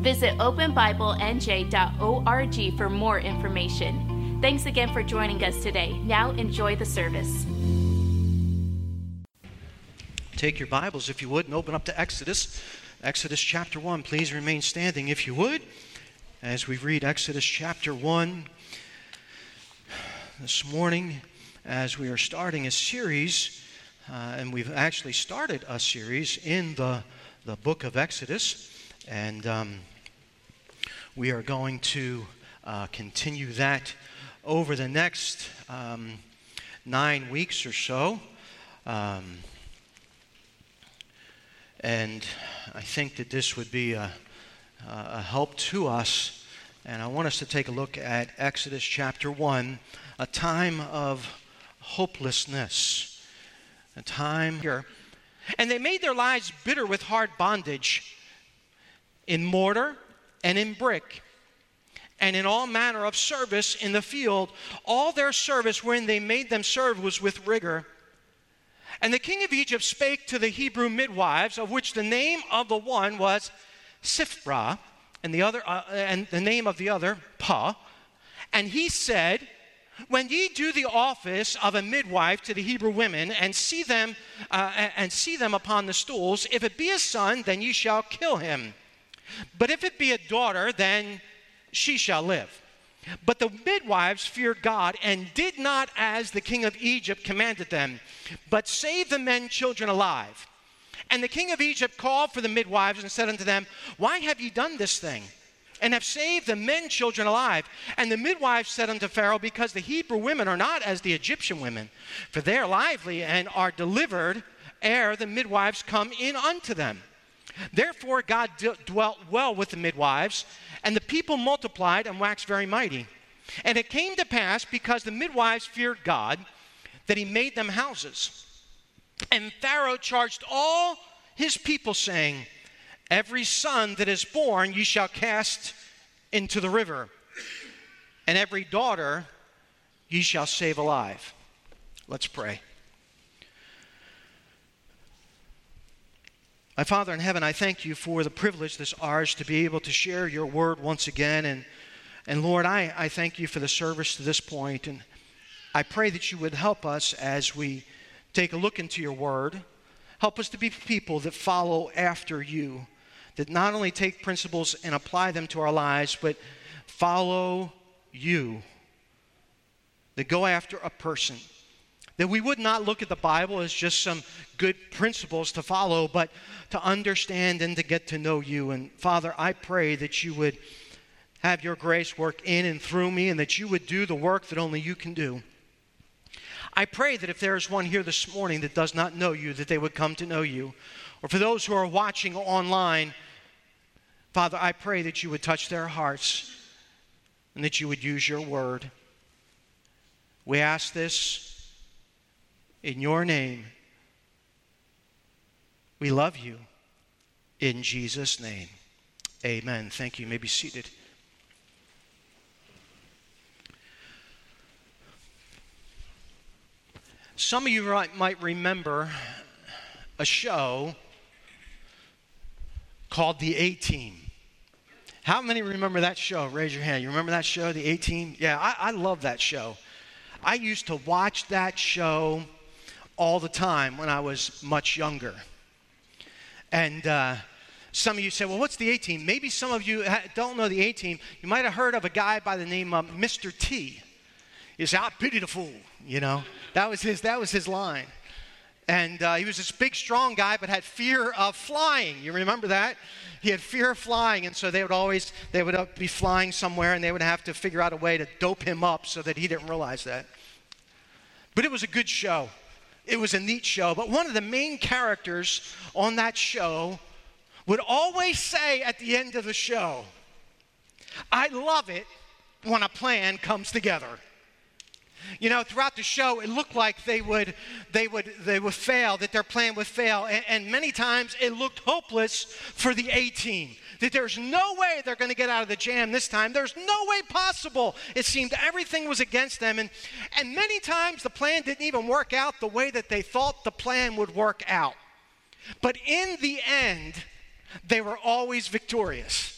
Visit openbiblenj.org for more information. Thanks again for joining us today. Now enjoy the service. Take your Bibles, if you would, and open up to Exodus. Exodus chapter 1. Please remain standing, if you would, as we read Exodus chapter 1 this morning, as we are starting a series, uh, and we've actually started a series in the, the book of Exodus. And um, we are going to uh, continue that over the next um, nine weeks or so. Um, and I think that this would be a, a help to us. And I want us to take a look at Exodus chapter 1, a time of hopelessness. A time here. And they made their lives bitter with hard bondage in mortar and in brick and in all manner of service in the field. All their service, when they made them serve, was with rigor. And the king of Egypt spake to the Hebrew midwives, of which the name of the one was Shiphrah, and the other, uh, and the name of the other Puah. And he said, When ye do the office of a midwife to the Hebrew women, and see them, uh, and see them upon the stools, if it be a son, then ye shall kill him. But if it be a daughter, then she shall live. But the midwives feared God and did not as the king of Egypt commanded them, but saved the men children alive. And the king of Egypt called for the midwives and said unto them, Why have ye done this thing? And have saved the men children alive. And the midwives said unto Pharaoh, Because the Hebrew women are not as the Egyptian women, for they are lively and are delivered ere the midwives come in unto them. Therefore, God d- dwelt well with the midwives, and the people multiplied and waxed very mighty. And it came to pass, because the midwives feared God, that he made them houses. And Pharaoh charged all his people, saying, Every son that is born you shall cast into the river, and every daughter ye shall save alive. Let's pray. My Father in heaven, I thank you for the privilege that's ours to be able to share your word once again. And, and Lord, I, I thank you for the service to this point. And I pray that you would help us as we take a look into your word. Help us to be people that follow after you, that not only take principles and apply them to our lives, but follow you, that go after a person that we would not look at the Bible as just some good principles to follow, but to understand and to get to know you. And Father, I pray that you would have your grace work in and through me and that you would do the work that only you can do. I pray that if there is one here this morning that does not know you, that they would come to know you. Or for those who are watching online, Father, I pray that you would touch their hearts and that you would use your word. We ask this in your name. We love you. In Jesus' name. Amen. Thank you. you may be seated. Some of you might remember a show called The A Team. How many remember that show? Raise your hand. You remember that show, The A Team? Yeah, I, I love that show. I used to watch that show all the time when I was much younger. And uh, some of you say, well, what's the A team? Maybe some of you don't know the A team. You might have heard of a guy by the name of Mr. T. He said, I pity the fool, you know. That was his, that was his line. And uh, he was this big, strong guy, but had fear of flying. You remember that? He had fear of flying, and so they would always they would uh, be flying somewhere, and they would have to figure out a way to dope him up so that he didn't realize that. But it was a good show it was a neat show. But one of the main characters on that show would always say at the end of the show, I love it when a plan comes together. You know, throughout the show, it looked like they would, they would, they would fail, that their plan would fail. And, and many times it looked hopeless for the A team. That there's no way they're going to get out of the jam this time. There's no way possible. It seemed everything was against them. And, and many times the plan didn't even work out the way that they thought the plan would work out. But in the end, they were always victorious.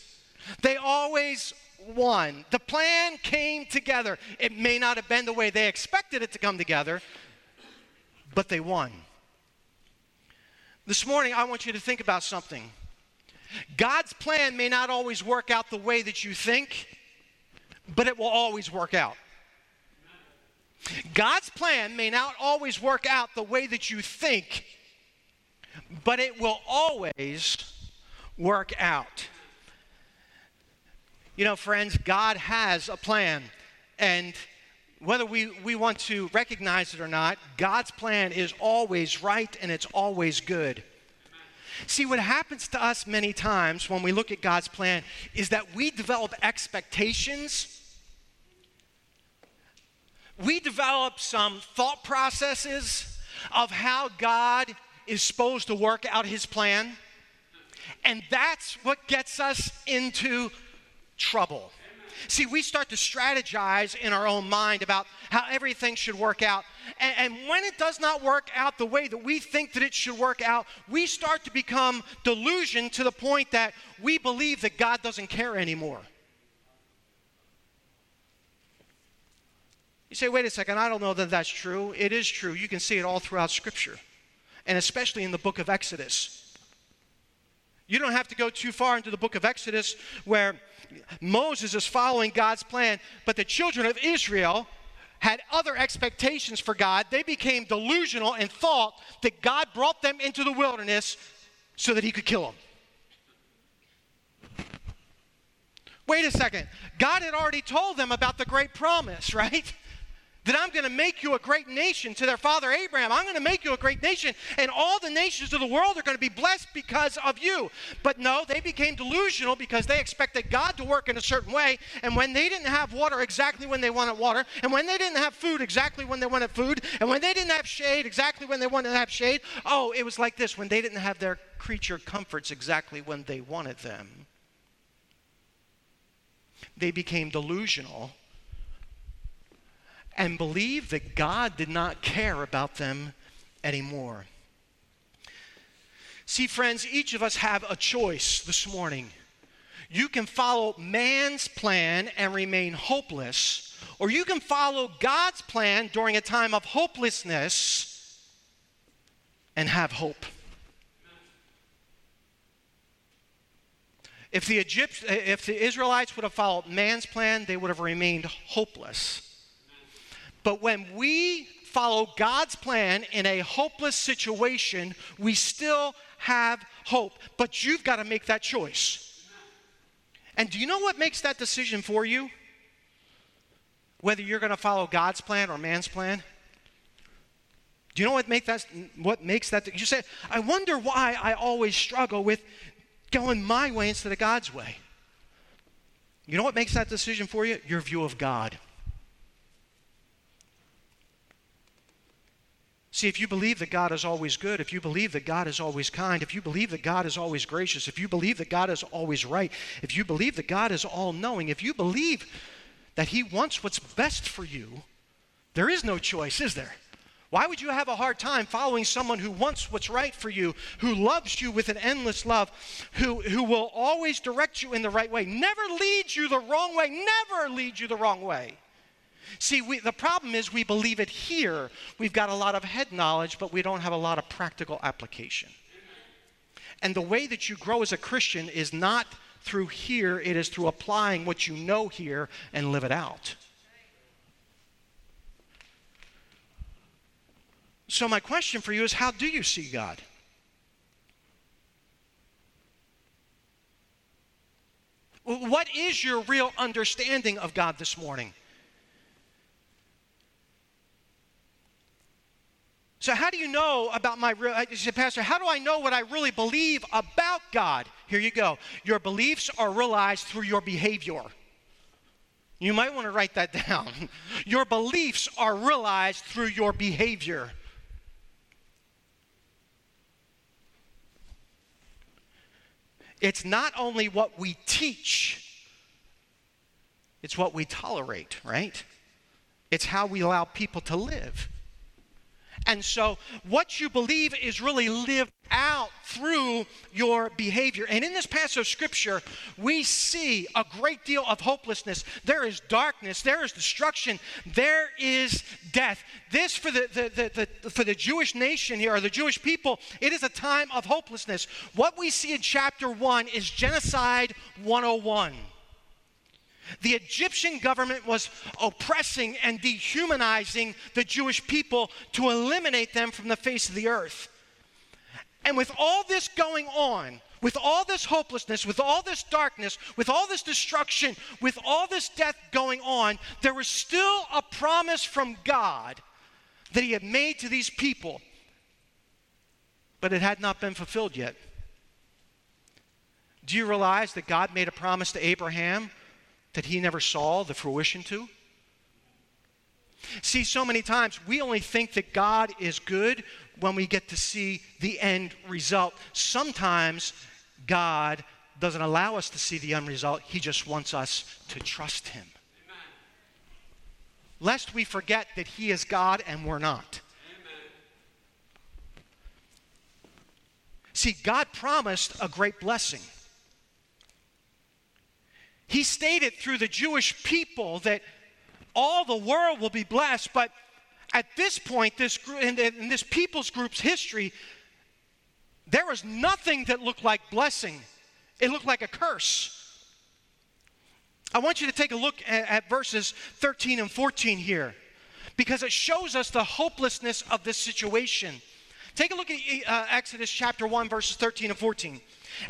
They always won. The plan came together. It may not have been the way they expected it to come together, but they won. This morning, I want you to think about something. God's plan may not always work out the way that you think, but it will always work out. God's plan may not always work out the way that you think, but it will always work out. You know, friends, God has a plan. And whether we, we want to recognize it or not, God's plan is always right and it's always good. See, what happens to us many times when we look at God's plan is that we develop expectations. We develop some thought processes of how God is supposed to work out his plan. And that's what gets us into trouble. See, we start to strategize in our own mind about how everything should work out. And, and, when it does not work out the way that we think that it should work out, we start to become delusioned to the point that we believe that God doesn't care anymore. You say, wait a second, I don't know that that's true. It is true. You can see it all throughout Scripture, and especially in the book of Exodus. You don't have to go too far into the book of Exodus where Moses is following God's plan, but the children of Israel had other expectations for God. They became delusional and thought that God brought them into the wilderness so that he could kill them. Wait a second. God had already told them about the great promise, right? That I'm going to make you a great nation to their father Abraham. I'm going to make you a great nation, and all the nations of the world are going to be blessed because of you. But no, they became delusional because they expected God to work in a certain way. And when they didn't have water exactly when they wanted water, and when they didn't have food exactly when they wanted food, and when they didn't have shade exactly when they wanted to have shade, oh, it was like this when they didn't have their creature comforts exactly when they wanted them. They became delusional and believe that God did not care about them anymore. See, friends, each of us have a choice this morning. You can follow man's plan and remain hopeless, or you can follow God's plan during a time of hopelessness and have hope. If the, Egypt, if the Israelites would have followed man's plan, they would have remained hopeless. But when we follow God's plan in a hopeless situation, we still have hope. But you've got to make that choice. And do you know what makes that decision for you? Whether you're going to follow God's plan or man's plan? Do you know what, make that, what makes that? You say, I wonder why I always struggle with going my way instead of God's way. You know what makes that decision for you? Your view of God. See, if you believe that God is always good, if you believe that God is always kind, if you believe that God is always gracious, if you believe that God is always right, if you believe that God is all knowing, if you believe that He wants what's best for you, there is no choice, is there? Why would you have a hard time following someone who wants what's right for you, who loves you with an endless love, who, who will always direct you in the right way, never lead you the wrong way, never lead you the wrong way? See, we, the problem is we believe it here. We've got a lot of head knowledge, but we don't have a lot of practical application. And the way that you grow as a Christian is not through here, it is through applying what you know here and live it out. So, my question for you is how do you see God? What is your real understanding of God this morning? So, how do you know about my real? You said, Pastor, how do I know what I really believe about God? Here you go. Your beliefs are realized through your behavior. You might want to write that down. Your beliefs are realized through your behavior. It's not only what we teach, it's what we tolerate, right? It's how we allow people to live. And so, what you believe is really lived out through your behavior. And in this passage of Scripture, we see a great deal of hopelessness. There is darkness, there is destruction, there is death. This, for the, the, the, for the Jewish nation here, or the Jewish people, it is a time of hopelessness. What we see in chapter 1 is genocide 101. The Egyptian government was oppressing and dehumanizing the Jewish people to eliminate them from the face of the earth. And with all this going on, with all this hopelessness, with all this darkness, with all this destruction, with all this death going on, there was still a promise from God that He had made to these people, but it had not been fulfilled yet. Do you realize that God made a promise to Abraham that he never saw the fruition to? See, so many times we only think that God is good when we get to see the end result. Sometimes God doesn't allow us to see the end result, He just wants us to trust Him. Amen. Lest we forget that He is God and we're not. Amen. See, God promised a great blessing. He stated through the Jewish people that all the world will be blessed, but at this point, this in, in this people's group's history, there was nothing that looked like blessing. It looked like a curse. I want you to take a look at, at verses 13 and 14 here because it shows us the hopelessness of this situation. Take a look at uh, Exodus chapter 1, verses 13 and 14.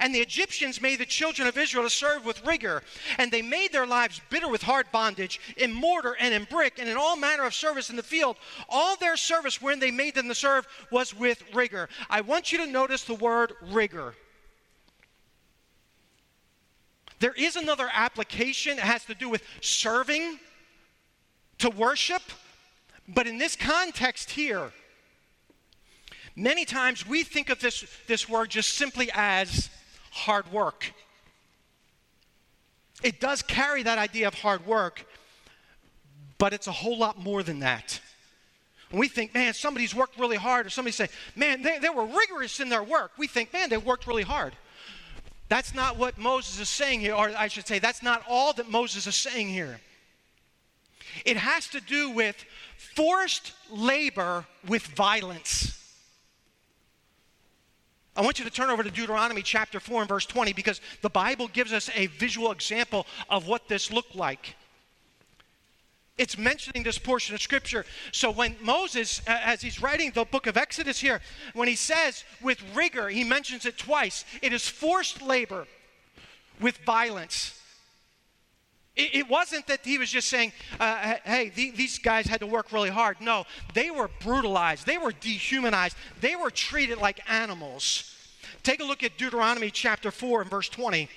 And the Egyptians made the children of Israel to serve with rigor, and they made their lives bitter with hard bondage, in mortar and in brick, and in all manner of service in the field. All their service when they made them to serve was with rigor. I want you to notice the word rigor. There is another application, it has to do with serving, to worship, but in this context here, Many times we think of this, this word just simply as hard work. It does carry that idea of hard work, but it's a whole lot more than that. We think, man, somebody's worked really hard, or somebody say, man, they, they were rigorous in their work, we think, man, they worked really hard. That's not what Moses is saying here, or I should say, that's not all that Moses is saying here. It has to do with forced labor with violence. I want you to turn over to Deuteronomy chapter 4 and verse 20 because the Bible gives us a visual example of what this looked like. It's mentioning this portion of scripture. So when Moses, as he's writing the book of Exodus here, when he says with rigor, he mentions it twice. It is forced labor with violence. It, it wasn't that he was just saying, uh, hey, these guys had to work really hard. No, they were brutalized, they were dehumanized, they were treated like animals. Take a look at Deuteronomy chapter 4 and verse 20.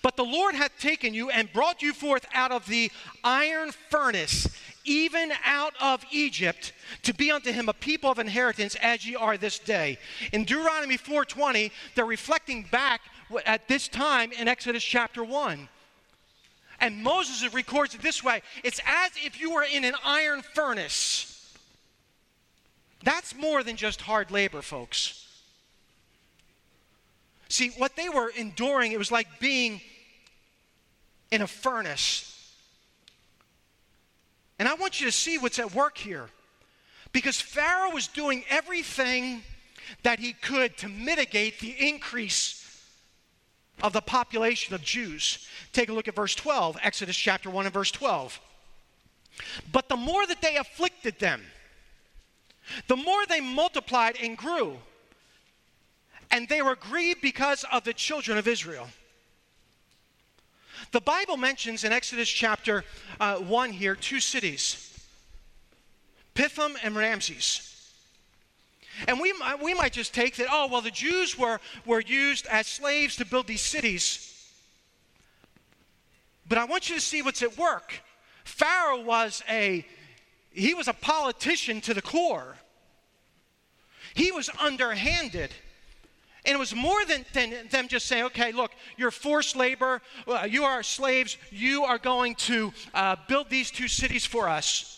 But the Lord hath taken you and brought you forth out of the iron furnace, even out of Egypt, to be unto him a people of inheritance as ye are this day. In Deuteronomy 4:20, they're reflecting back at this time in Exodus chapter 1. And Moses records it this way it's as if you were in an iron furnace. That's more than just hard labor, folks. See, what they were enduring, it was like being in a furnace. And I want you to see what's at work here. Because Pharaoh was doing everything that he could to mitigate the increase of the population of Jews. Take a look at verse 12, Exodus chapter 1 and verse 12. But the more that they afflicted them, the more they multiplied and grew, and they were grieved because of the children of Israel. The Bible mentions in Exodus chapter uh, 1 here two cities Pithom and Ramses. And we, we might just take that, oh, well, the Jews were, were used as slaves to build these cities. But I want you to see what's at work. Pharaoh was a he was a politician to the core. He was underhanded. And it was more than, than them just saying, okay, look, you're forced labor, uh, you are slaves, you are going to uh, build these two cities for us.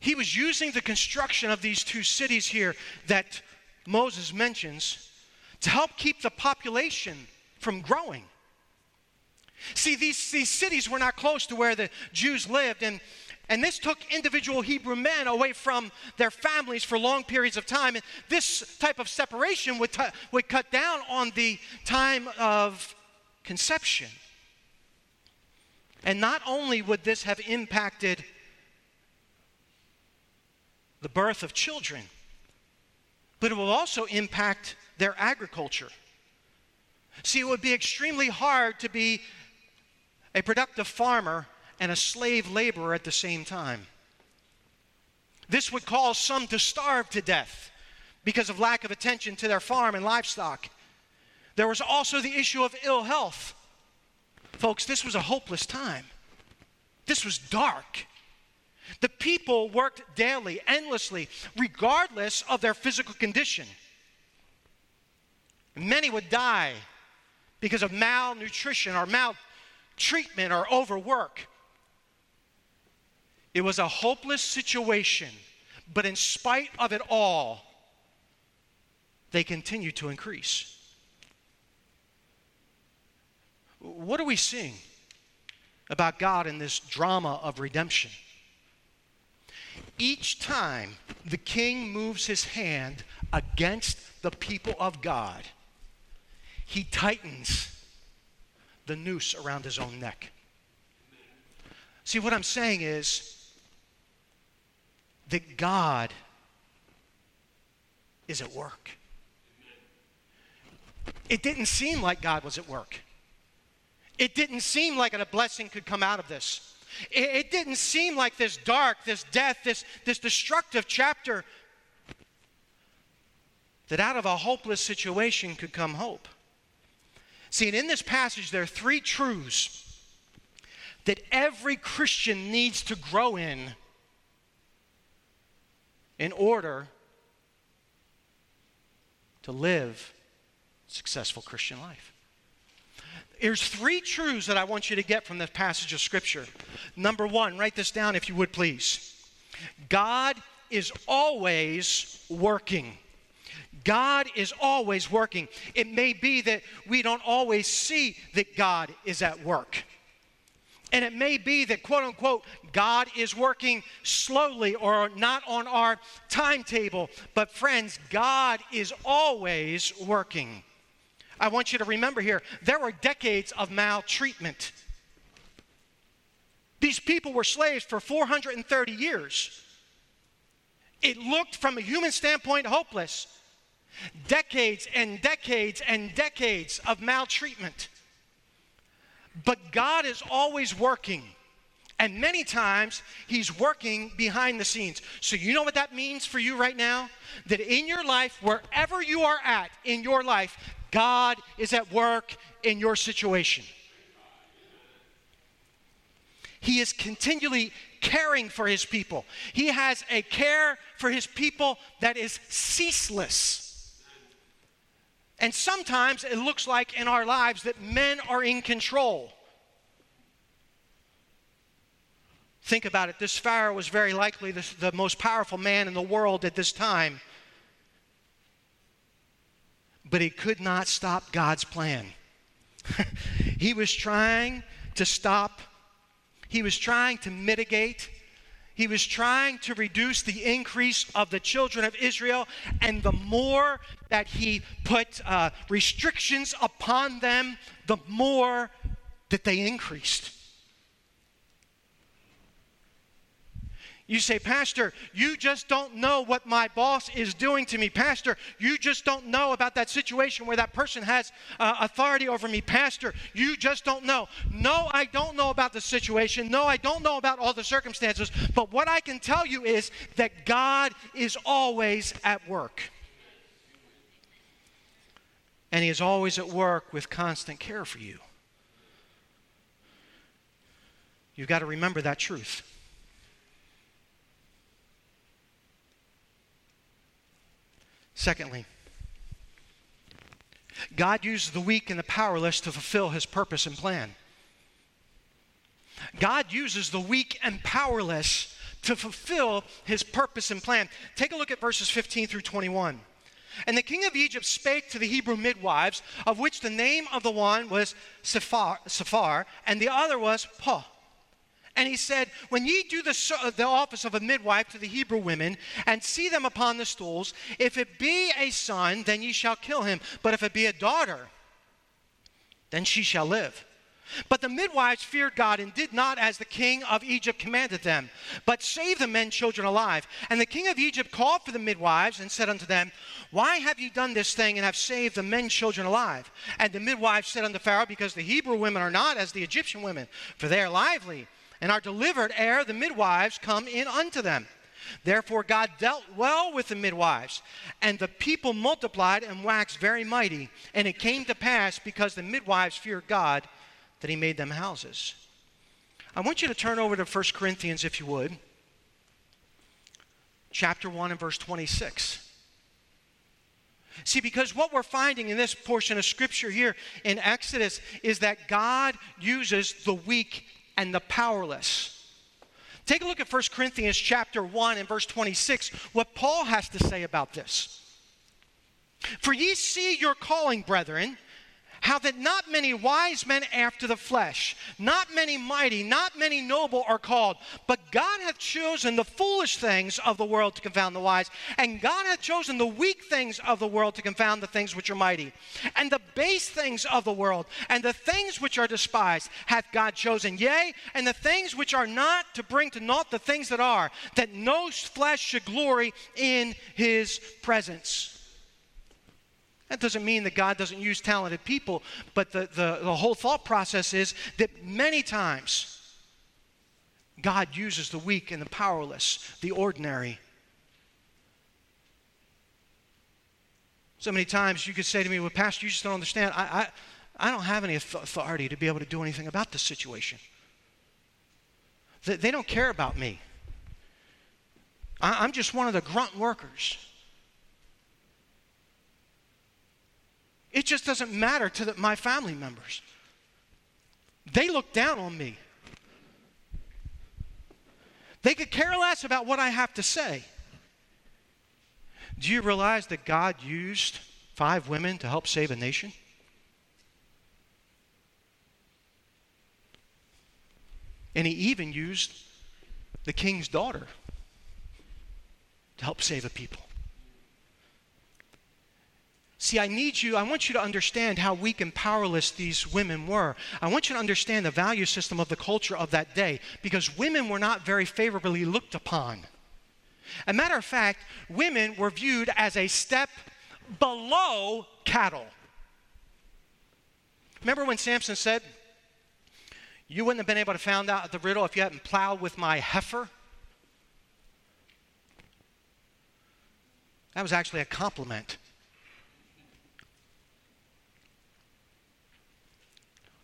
He was using the construction of these two cities here that Moses mentions to help keep the population from growing. See, these, these cities were not close to where the Jews lived, and, and this took individual Hebrew men away from their families for long periods of time. And this type of separation would, t- would cut down on the time of conception. And not only would this have impacted the birth of children, but it will also impact their agriculture. See, it would be extremely hard to be a productive farmer and a slave laborer at the same time. This would cause some to starve to death because of lack of attention to their farm and livestock. There was also the issue of ill health. Folks, this was a hopeless time. This was dark. The people worked daily, endlessly, regardless of their physical condition. Many would die because of malnutrition or maltreatment or overwork. It was a hopeless situation, but in spite of it all, they continued to increase. What are we seeing about God in this drama of redemption? Each time the king moves his hand against the people of God, he tightens the noose around his own neck. See, what I'm saying is that God is at work. It didn't seem like God was at work. It didn't seem like a blessing could come out of this. It, it didn't seem like this dark, this death, this, this destructive chapter, that out of a hopeless situation could come hope. See, and in this passage, there are three truths that every Christian needs to grow in in order to live a successful Christian life. Here's three truths that I want you to get from this passage of Scripture. Number one, write this down if you would please. God is always working. God is always working. It may be that we don't always see that God is at work. And it may be that, quote unquote, God is working slowly or not on our timetable. But, friends, God is always working. I want you to remember here there were decades of maltreatment. These people were slaves for 430 years. It looked, from a human standpoint, hopeless. Decades and decades and decades of maltreatment. But God is always working. And many times, He's working behind the scenes. So, you know what that means for you right now? That in your life, wherever you are at in your life, God is at work in your situation. He is continually caring for His people. He has a care for His people that is ceaseless. And sometimes it looks like in our lives that men are in control. Think about it. This Pharaoh was very likely the, the, most powerful man in the world at this time. But he could not stop God's plan. he was trying to stop, he was trying to mitigate he was trying to reduce the increase of the children of Israel, and the more that he put uh, restrictions upon them, the more that they increased. You say, Pastor, you just don't know what my boss is doing to me. Pastor, you just don't know about that situation where that person has uh, authority over me. Pastor, you just don't know. No, I don't know about the situation. No, I don't know about all the circumstances. But what I can tell you is that God is always at work. And He is always at work with constant care for you. You've got to remember that truth. Secondly, God uses the weak and the powerless to fulfill his purpose and plan. God uses the weak and powerless to fulfill his purpose and plan. Take a look at verses 15 through 21. And the king of Egypt spake to the Hebrew midwives, of which the name of the one was Shiphrah, and the other was Puah. And he said, When ye do the, the office of a midwife to the Hebrew women, and see them upon the stools, if it be a son, then ye shall kill him. But if it be a daughter, then she shall live. But the midwives feared God and did not as the king of Egypt commanded them, but saved the men children alive. And the king of Egypt called for the midwives and said unto them, Why have you done this thing and have saved the men children alive? And the midwives said unto Pharaoh, Because the Hebrew women are not as the Egyptian women, for they are lively and are delivered ere the midwives come in unto them. Therefore, God dealt well with the midwives, and the people multiplied and waxed very mighty. And it came to pass, because the midwives feared God, that he made them houses. I want you to turn over to 1 Corinthians, if you would, chapter 1 and verse 26. See, because what we're finding in this portion of scripture here in Exodus is that God uses the weak and the powerless. Take a look at 1 Corinthians chapter 1 and verse 26, what Paul has to say about this. For ye see your calling, brethren, how that not many wise men after the flesh, not many mighty, not many noble are called, but God hath chosen the foolish things of the world to confound the wise, and God hath chosen the weak things of the world to confound the things which are mighty, and the base things of the world, and the things which are despised hath God chosen, yea, and the things which are not to bring to naught the things that are, that no flesh should glory in his presence. That doesn't mean that God doesn't use talented people, but the, the, the whole thought process is that many times God uses the weak and the powerless, the ordinary. So many times you could say to me, Well, Pastor, you just don't understand. I, I, I don't have any authority to be able to do anything about this situation. They, they don't care about me. I, I'm just one of the grunt workers. It just doesn't matter to the, my family members. They look down on me. They could care less about what I have to say. Do you realize that God used five women to help save a nation? And he even used the king's daughter to help save a people. See, I need you, I want you to understand how weak and powerless these women were. I want you to understand the value system of the culture of that day because women were not very favorably looked upon. A matter of fact, women were viewed as a step below cattle. Remember when Samson said, You wouldn't have been able to find out the riddle if you hadn't plowed with my heifer? That was actually a compliment.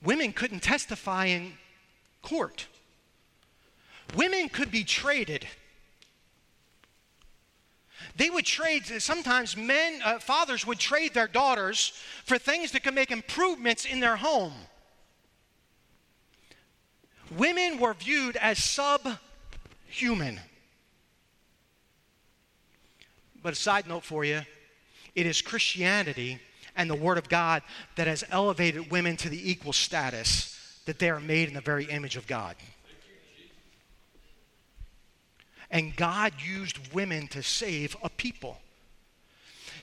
Women couldn't testify in court. Women could be traded. They would trade, sometimes men, uh, fathers would trade their daughters for things that could make improvements in their home. Women were viewed as subhuman. But a side note for you it is Christianity and the Word of God that has elevated women to the equal status that they are made in the very image of God. And God used women to save a people.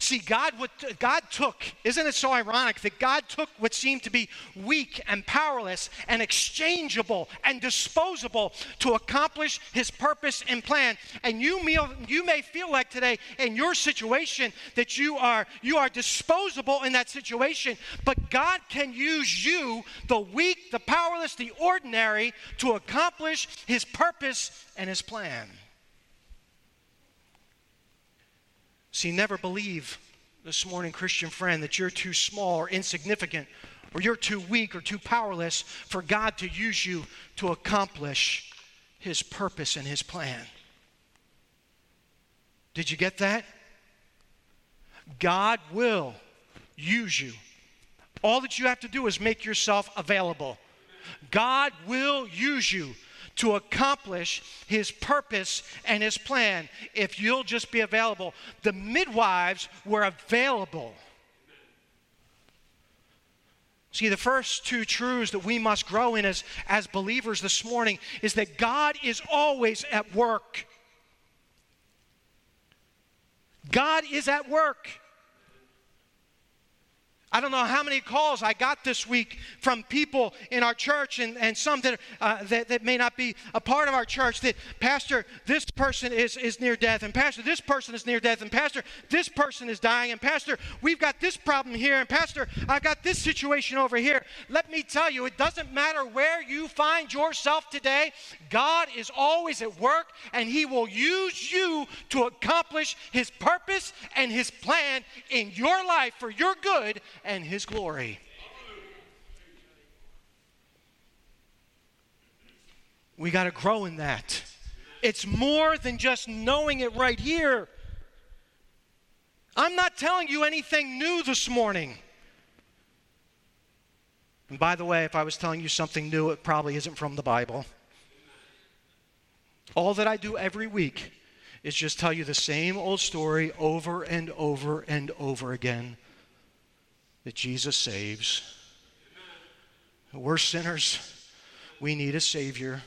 See, God, what, God took, isn't it so ironic that God took what seemed to be weak and powerless and exchangeable and disposable to accomplish his purpose and plan? And you may, you may feel like today in your situation that you are, you are disposable in that situation, but God can use you, the weak, the powerless, the ordinary, to accomplish his purpose and his plan. See, never believe this morning, Christian friend, that you're too small or insignificant or you're too weak or too powerless for God to use you to accomplish His purpose and His plan. Did you get that? God will use you. All that you have to do is make yourself available. God will use you to accomplish his purpose and his plan if you'll just be available. The midwives were available. See, the first two truths that we must grow in as, as believers this morning is that God is always at work. God is at work. I don't know how many calls I got this week from people in our church and, and some that, uh, that, that, may not be a part of our church that, Pastor, this person is, is near death, and Pastor, this person is near death, and Pastor, this person is dying, and Pastor, we've got this problem here, and Pastor, I've got this situation over here. Let me tell you, it doesn't matter where you find yourself today, God is always at work, and He will use you to accomplish His purpose and His plan in your life for your good and His glory. We got to grow in that. It's more than just knowing it right here. I'm not telling you anything new this morning. And by the way, if I was telling you something new, it probably isn't from the Bible. All that I do every week is just tell you the same old story over and over and over again that Jesus saves. We're sinners. We need a Savior.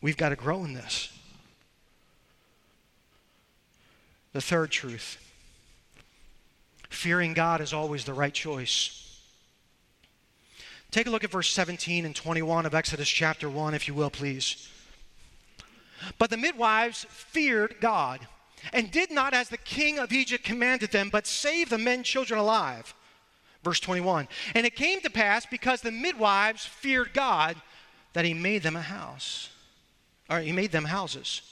We've got to grow in this. The third truth fearing God is always the right choice. Take a look at verse 17 and 21 of Exodus chapter 1, if you will, please. But the midwives feared God and did not as the king of Egypt commanded them, but saved the men children alive. Verse 21. And it came to pass because the midwives feared God that he made them a house. Or he made them houses.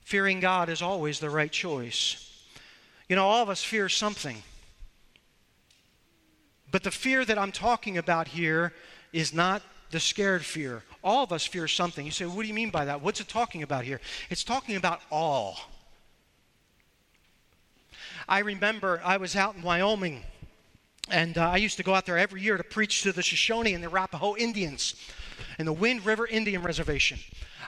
Fearing God is always the right choice. You know, all of us fear something. But the fear that I'm talking about here is not the scared fear. All of us fear something. You say, what do you mean by that? What's it talking about here? It's talking about all. I remember I was out in Wyoming, and uh, I used to go out there every year to preach to the Shoshone and the Arapaho Indians in the Wind River Indian Reservation.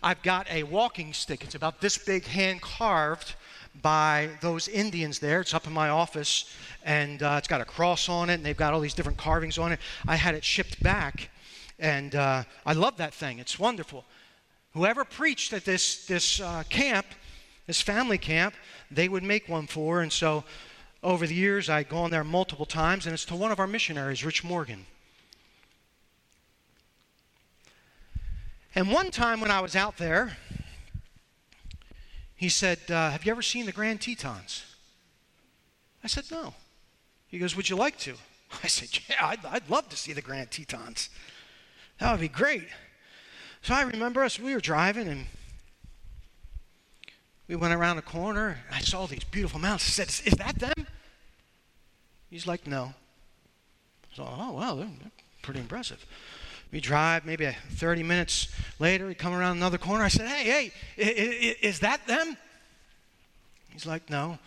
I've got a walking stick. It's about this big, hand carved by those Indians there. It's up in my office, and uh, it's got a cross on it, and they've got all these different carvings on it. I had it shipped back, and uh, I love that thing. It's wonderful. Whoever preached at this, this uh, camp, this family camp, they would make one for. And so over the years, I'd gone there multiple times, and it's to one of our missionaries, Rich Morgan. And one time when I was out there, he said, uh, Have you ever seen the Grand Tetons? I said, No. He goes, Would you like to? I said, Yeah, I'd, I'd love to see the Grand Tetons. That would be great. So I remember us, we were driving and we went around a corner. And I saw these beautiful mountains. I said, Is that them? He's like, No. So, oh, they're, they're pretty impressive. We drive maybe 30 minutes later. We come around another corner. I said, Hey, hey, is that them? He's like, No.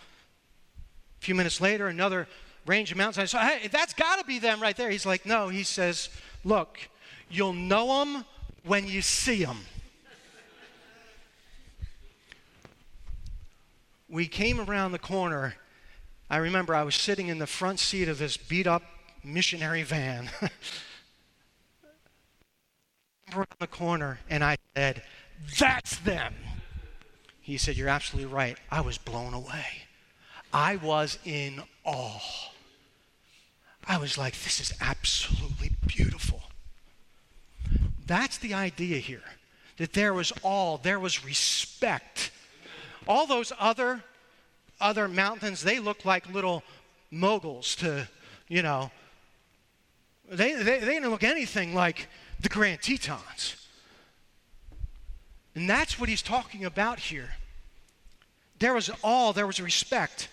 A few minutes later, another range of mountains. I said, Hey, that's got to be them right there. He's like, No. He says, Look, you'll know them when you see them. we came around the corner. I remember I was sitting in the front seat of this beat up missionary van. around the corner and I said, That's them. He said, You're absolutely right. I was blown away. I was in awe. I was like, This is absolutely beautiful. That's the idea here that there was all, there was respect all those other other mountains, they look like little moguls to, you know, they, they, they didn't look anything like the Grand Tetons. And that's what he's talking about here. There was awe, there was respect.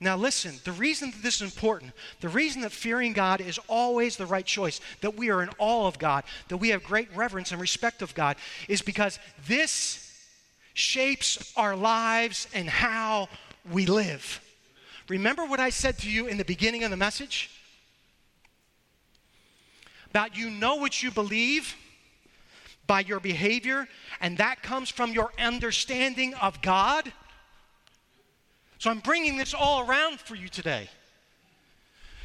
Now, listen, the reason that this is important, the reason that fearing God is always the right choice, that we are in awe of God, that we have great reverence and respect of God, is because this shapes our lives and how we live. Remember what I said to you in the beginning of the message? About you know what you believe by your behavior, and that comes from your understanding of God. So I'm bringing this all around for you today.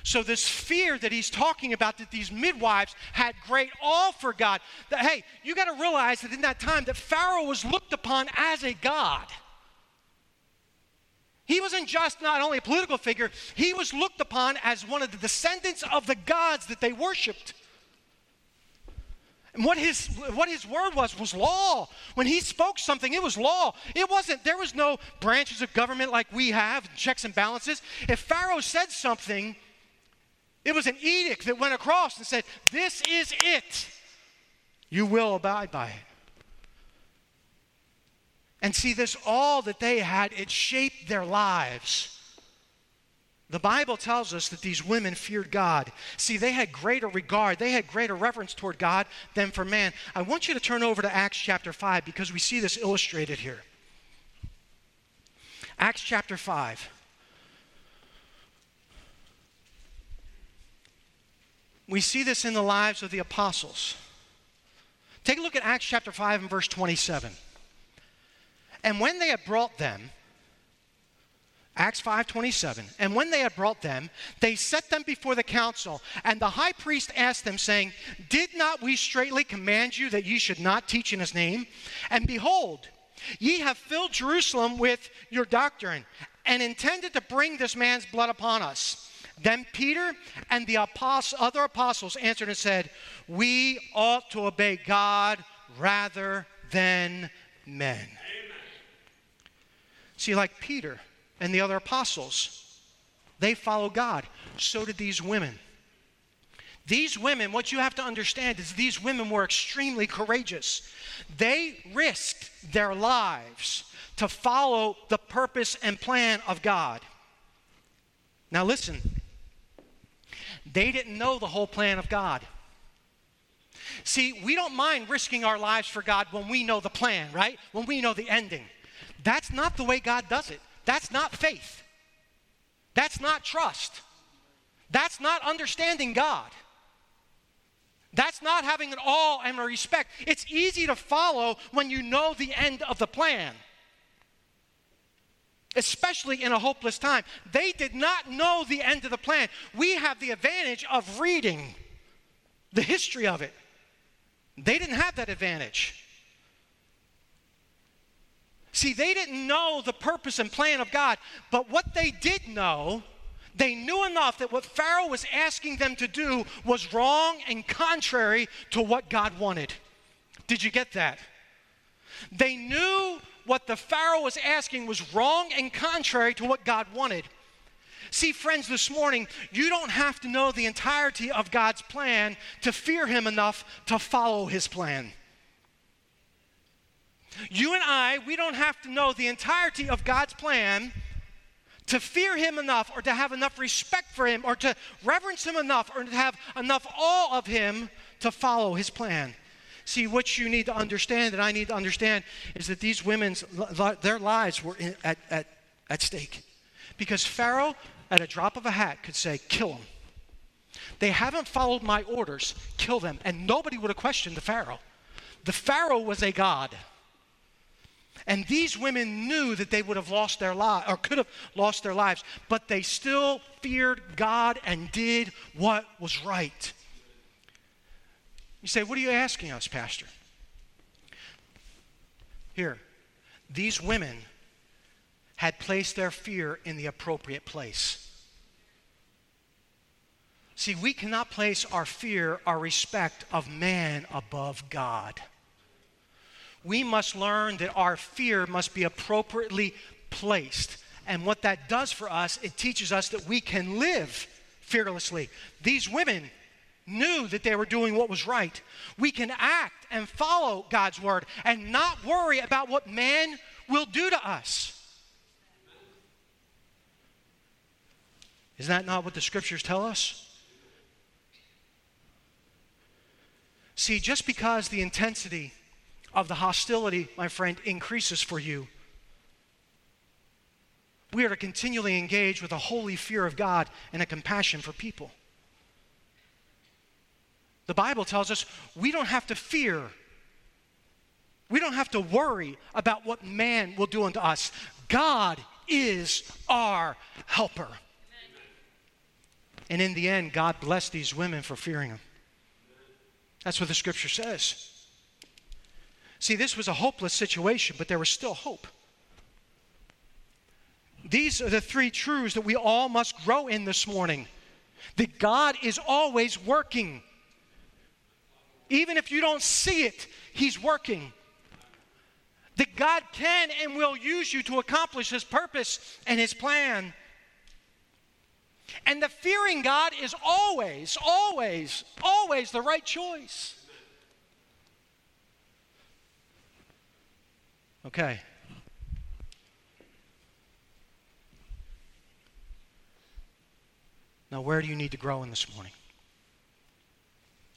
So, this fear that he's talking about, that these midwives had great awe for God, that, hey, you got to realize that in that time that Pharaoh was looked upon as a God. He wasn't just not only a political figure, he was looked upon as one of the descendants of the gods that they worshiped. And what his, what his word was was law. When he spoke something, it was law. It wasn't, there was no branches of government like we have, checks and balances. If Pharaoh said something, it was an edict that went across and said, This is it. You will abide by it. And see, this all that they had, it shaped their lives. The Bible tells us that these women feared God. See, they had greater regard, they had greater reverence toward God than for man. I want you to turn over to Acts chapter 5 because we see this illustrated here. Acts chapter 5. We see this in the lives of the apostles. Take a look at Acts chapter 5 and verse 27. And when they had brought them, Acts 5:27. And when they had brought them, they set them before the council, and the high priest asked them saying, "Did not we straightly command you that ye should not teach in his name? And behold, ye have filled Jerusalem with your doctrine and intended to bring this man's blood upon us." Then Peter and the apostle, other apostles answered and said, We ought to obey God rather than men. Amen. See, like Peter and the other apostles, they follow God. So did these women. These women, what you have to understand is these women were extremely courageous. They risked their lives to follow the purpose and plan of God. Now, listen, they didn't know the whole plan of God. See, we don't mind risking our lives for God when we know the plan, right? When we know the ending. That's not the way God does it. That's not faith. That's not trust. That's not understanding God. That's not having an awe and a respect. It's easy to follow when you know the end of the plan especially in a hopeless time. They did not know the end of the plan. We have the advantage of reading the history of it. They didn't have that advantage. See, they didn't know the purpose and plan of God, but what they did know, they knew enough that what Pharaoh was asking them to do was wrong and contrary to what God wanted. Did you get that? They knew what the Pharaoh was asking was wrong and contrary to what God wanted. See, friends, this morning, you don't have to know the entirety of God's plan to fear Him enough to follow His plan. You and I, we don't have to know the entirety of God's plan to fear Him enough or to have enough respect for Him or to reverence Him enough or to have enough awe of Him to follow His plan. See, what you need to understand, and I need to understand, is that these women's, their lives were at, at, at stake. Because Pharaoh, at a drop of a hat, could say, kill them. They haven't followed my orders, kill them. And nobody would have questioned the Pharaoh. The Pharaoh was a god. And these women knew that they would have lost their lives, or could have lost their lives, but they still feared God and did what was right. You say, What are you asking us, Pastor? Here, these women had placed their fear in the appropriate place. See, we cannot place our fear, our respect of man above God. We must learn that our fear must be appropriately placed. And what that does for us, it teaches us that we can live fearlessly. These women knew that they were doing what was right. We can act and follow God's word and not worry about what man will do to us. Is that not what the scriptures tell us? See, just because the intensity of the hostility, my friend, increases for you, we are to continually engage with a holy fear of God and a compassion for people. The Bible tells us we don't have to fear. We don't have to worry about what man will do unto us. God is our helper. And in the end, God blessed these women for fearing him. That's what the scripture says. See, this was a hopeless situation, but there was still hope. These are the three truths that we all must grow in this morning that God is always working. Even if you don't see it, He's working. That God can and will use you to accomplish His purpose and His plan. And the fearing God is always, always, always the right choice. Okay. Now, where do you need to grow in this morning?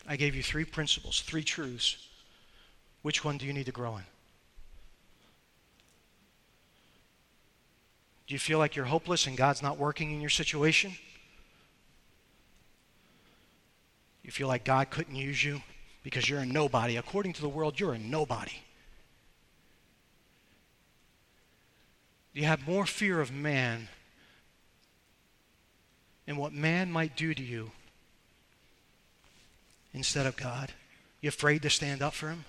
I gave you three principles, three truths. Which one do you need to grow in? Do you feel like you're hopeless and God's not working in your situation? You feel like God couldn't use you because you're a nobody. According to the world, you're a nobody. Do you have more fear of man and what man might do to you instead of God? You afraid to stand up for him?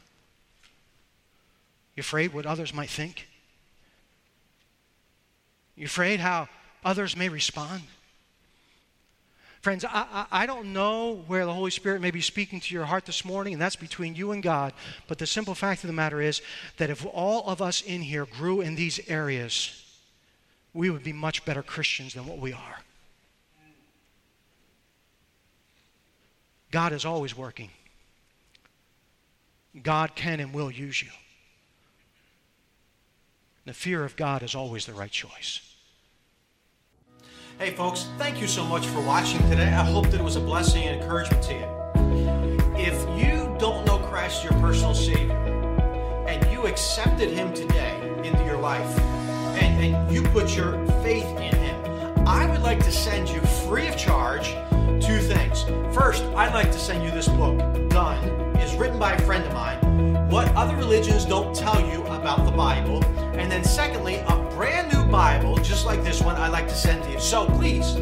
You afraid what others might think? You afraid how others may respond? Friends, I, I, I, don't know where the Holy Spirit may be speaking to your heart this morning, and that's between you and God. But the simple fact of the matter is that if all of us in here grew in these areas, we would be much better Christians than what we are. God is always working. God can and will use you. The fear of God is always the right choice. Hey, folks, thank you so much for watching today. I hope that it was a blessing and encouragement to you. If you don't know Christ, as your personal Savior, and you accepted Him today into your life, and, and you put your faith in Him, I would like to send you free of charge two things. First, I'd like to send you this book, Done, is written by a friend of mine. What other religions don't tell you about the Bible. And then, secondly, a brand new Bible, just like this one, I'd like to send to you. So please,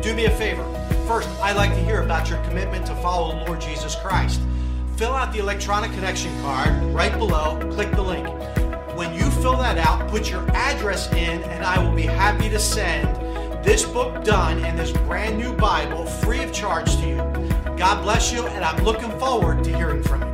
do me a favor. First, I'd like to hear about your commitment to follow the Lord Jesus Christ. Fill out the electronic connection card right below, click the link. When you fill that out, put your address in, and I will be happy to send this book done and this brand new Bible free of charge to you. God bless you, and I'm looking forward to hearing from you.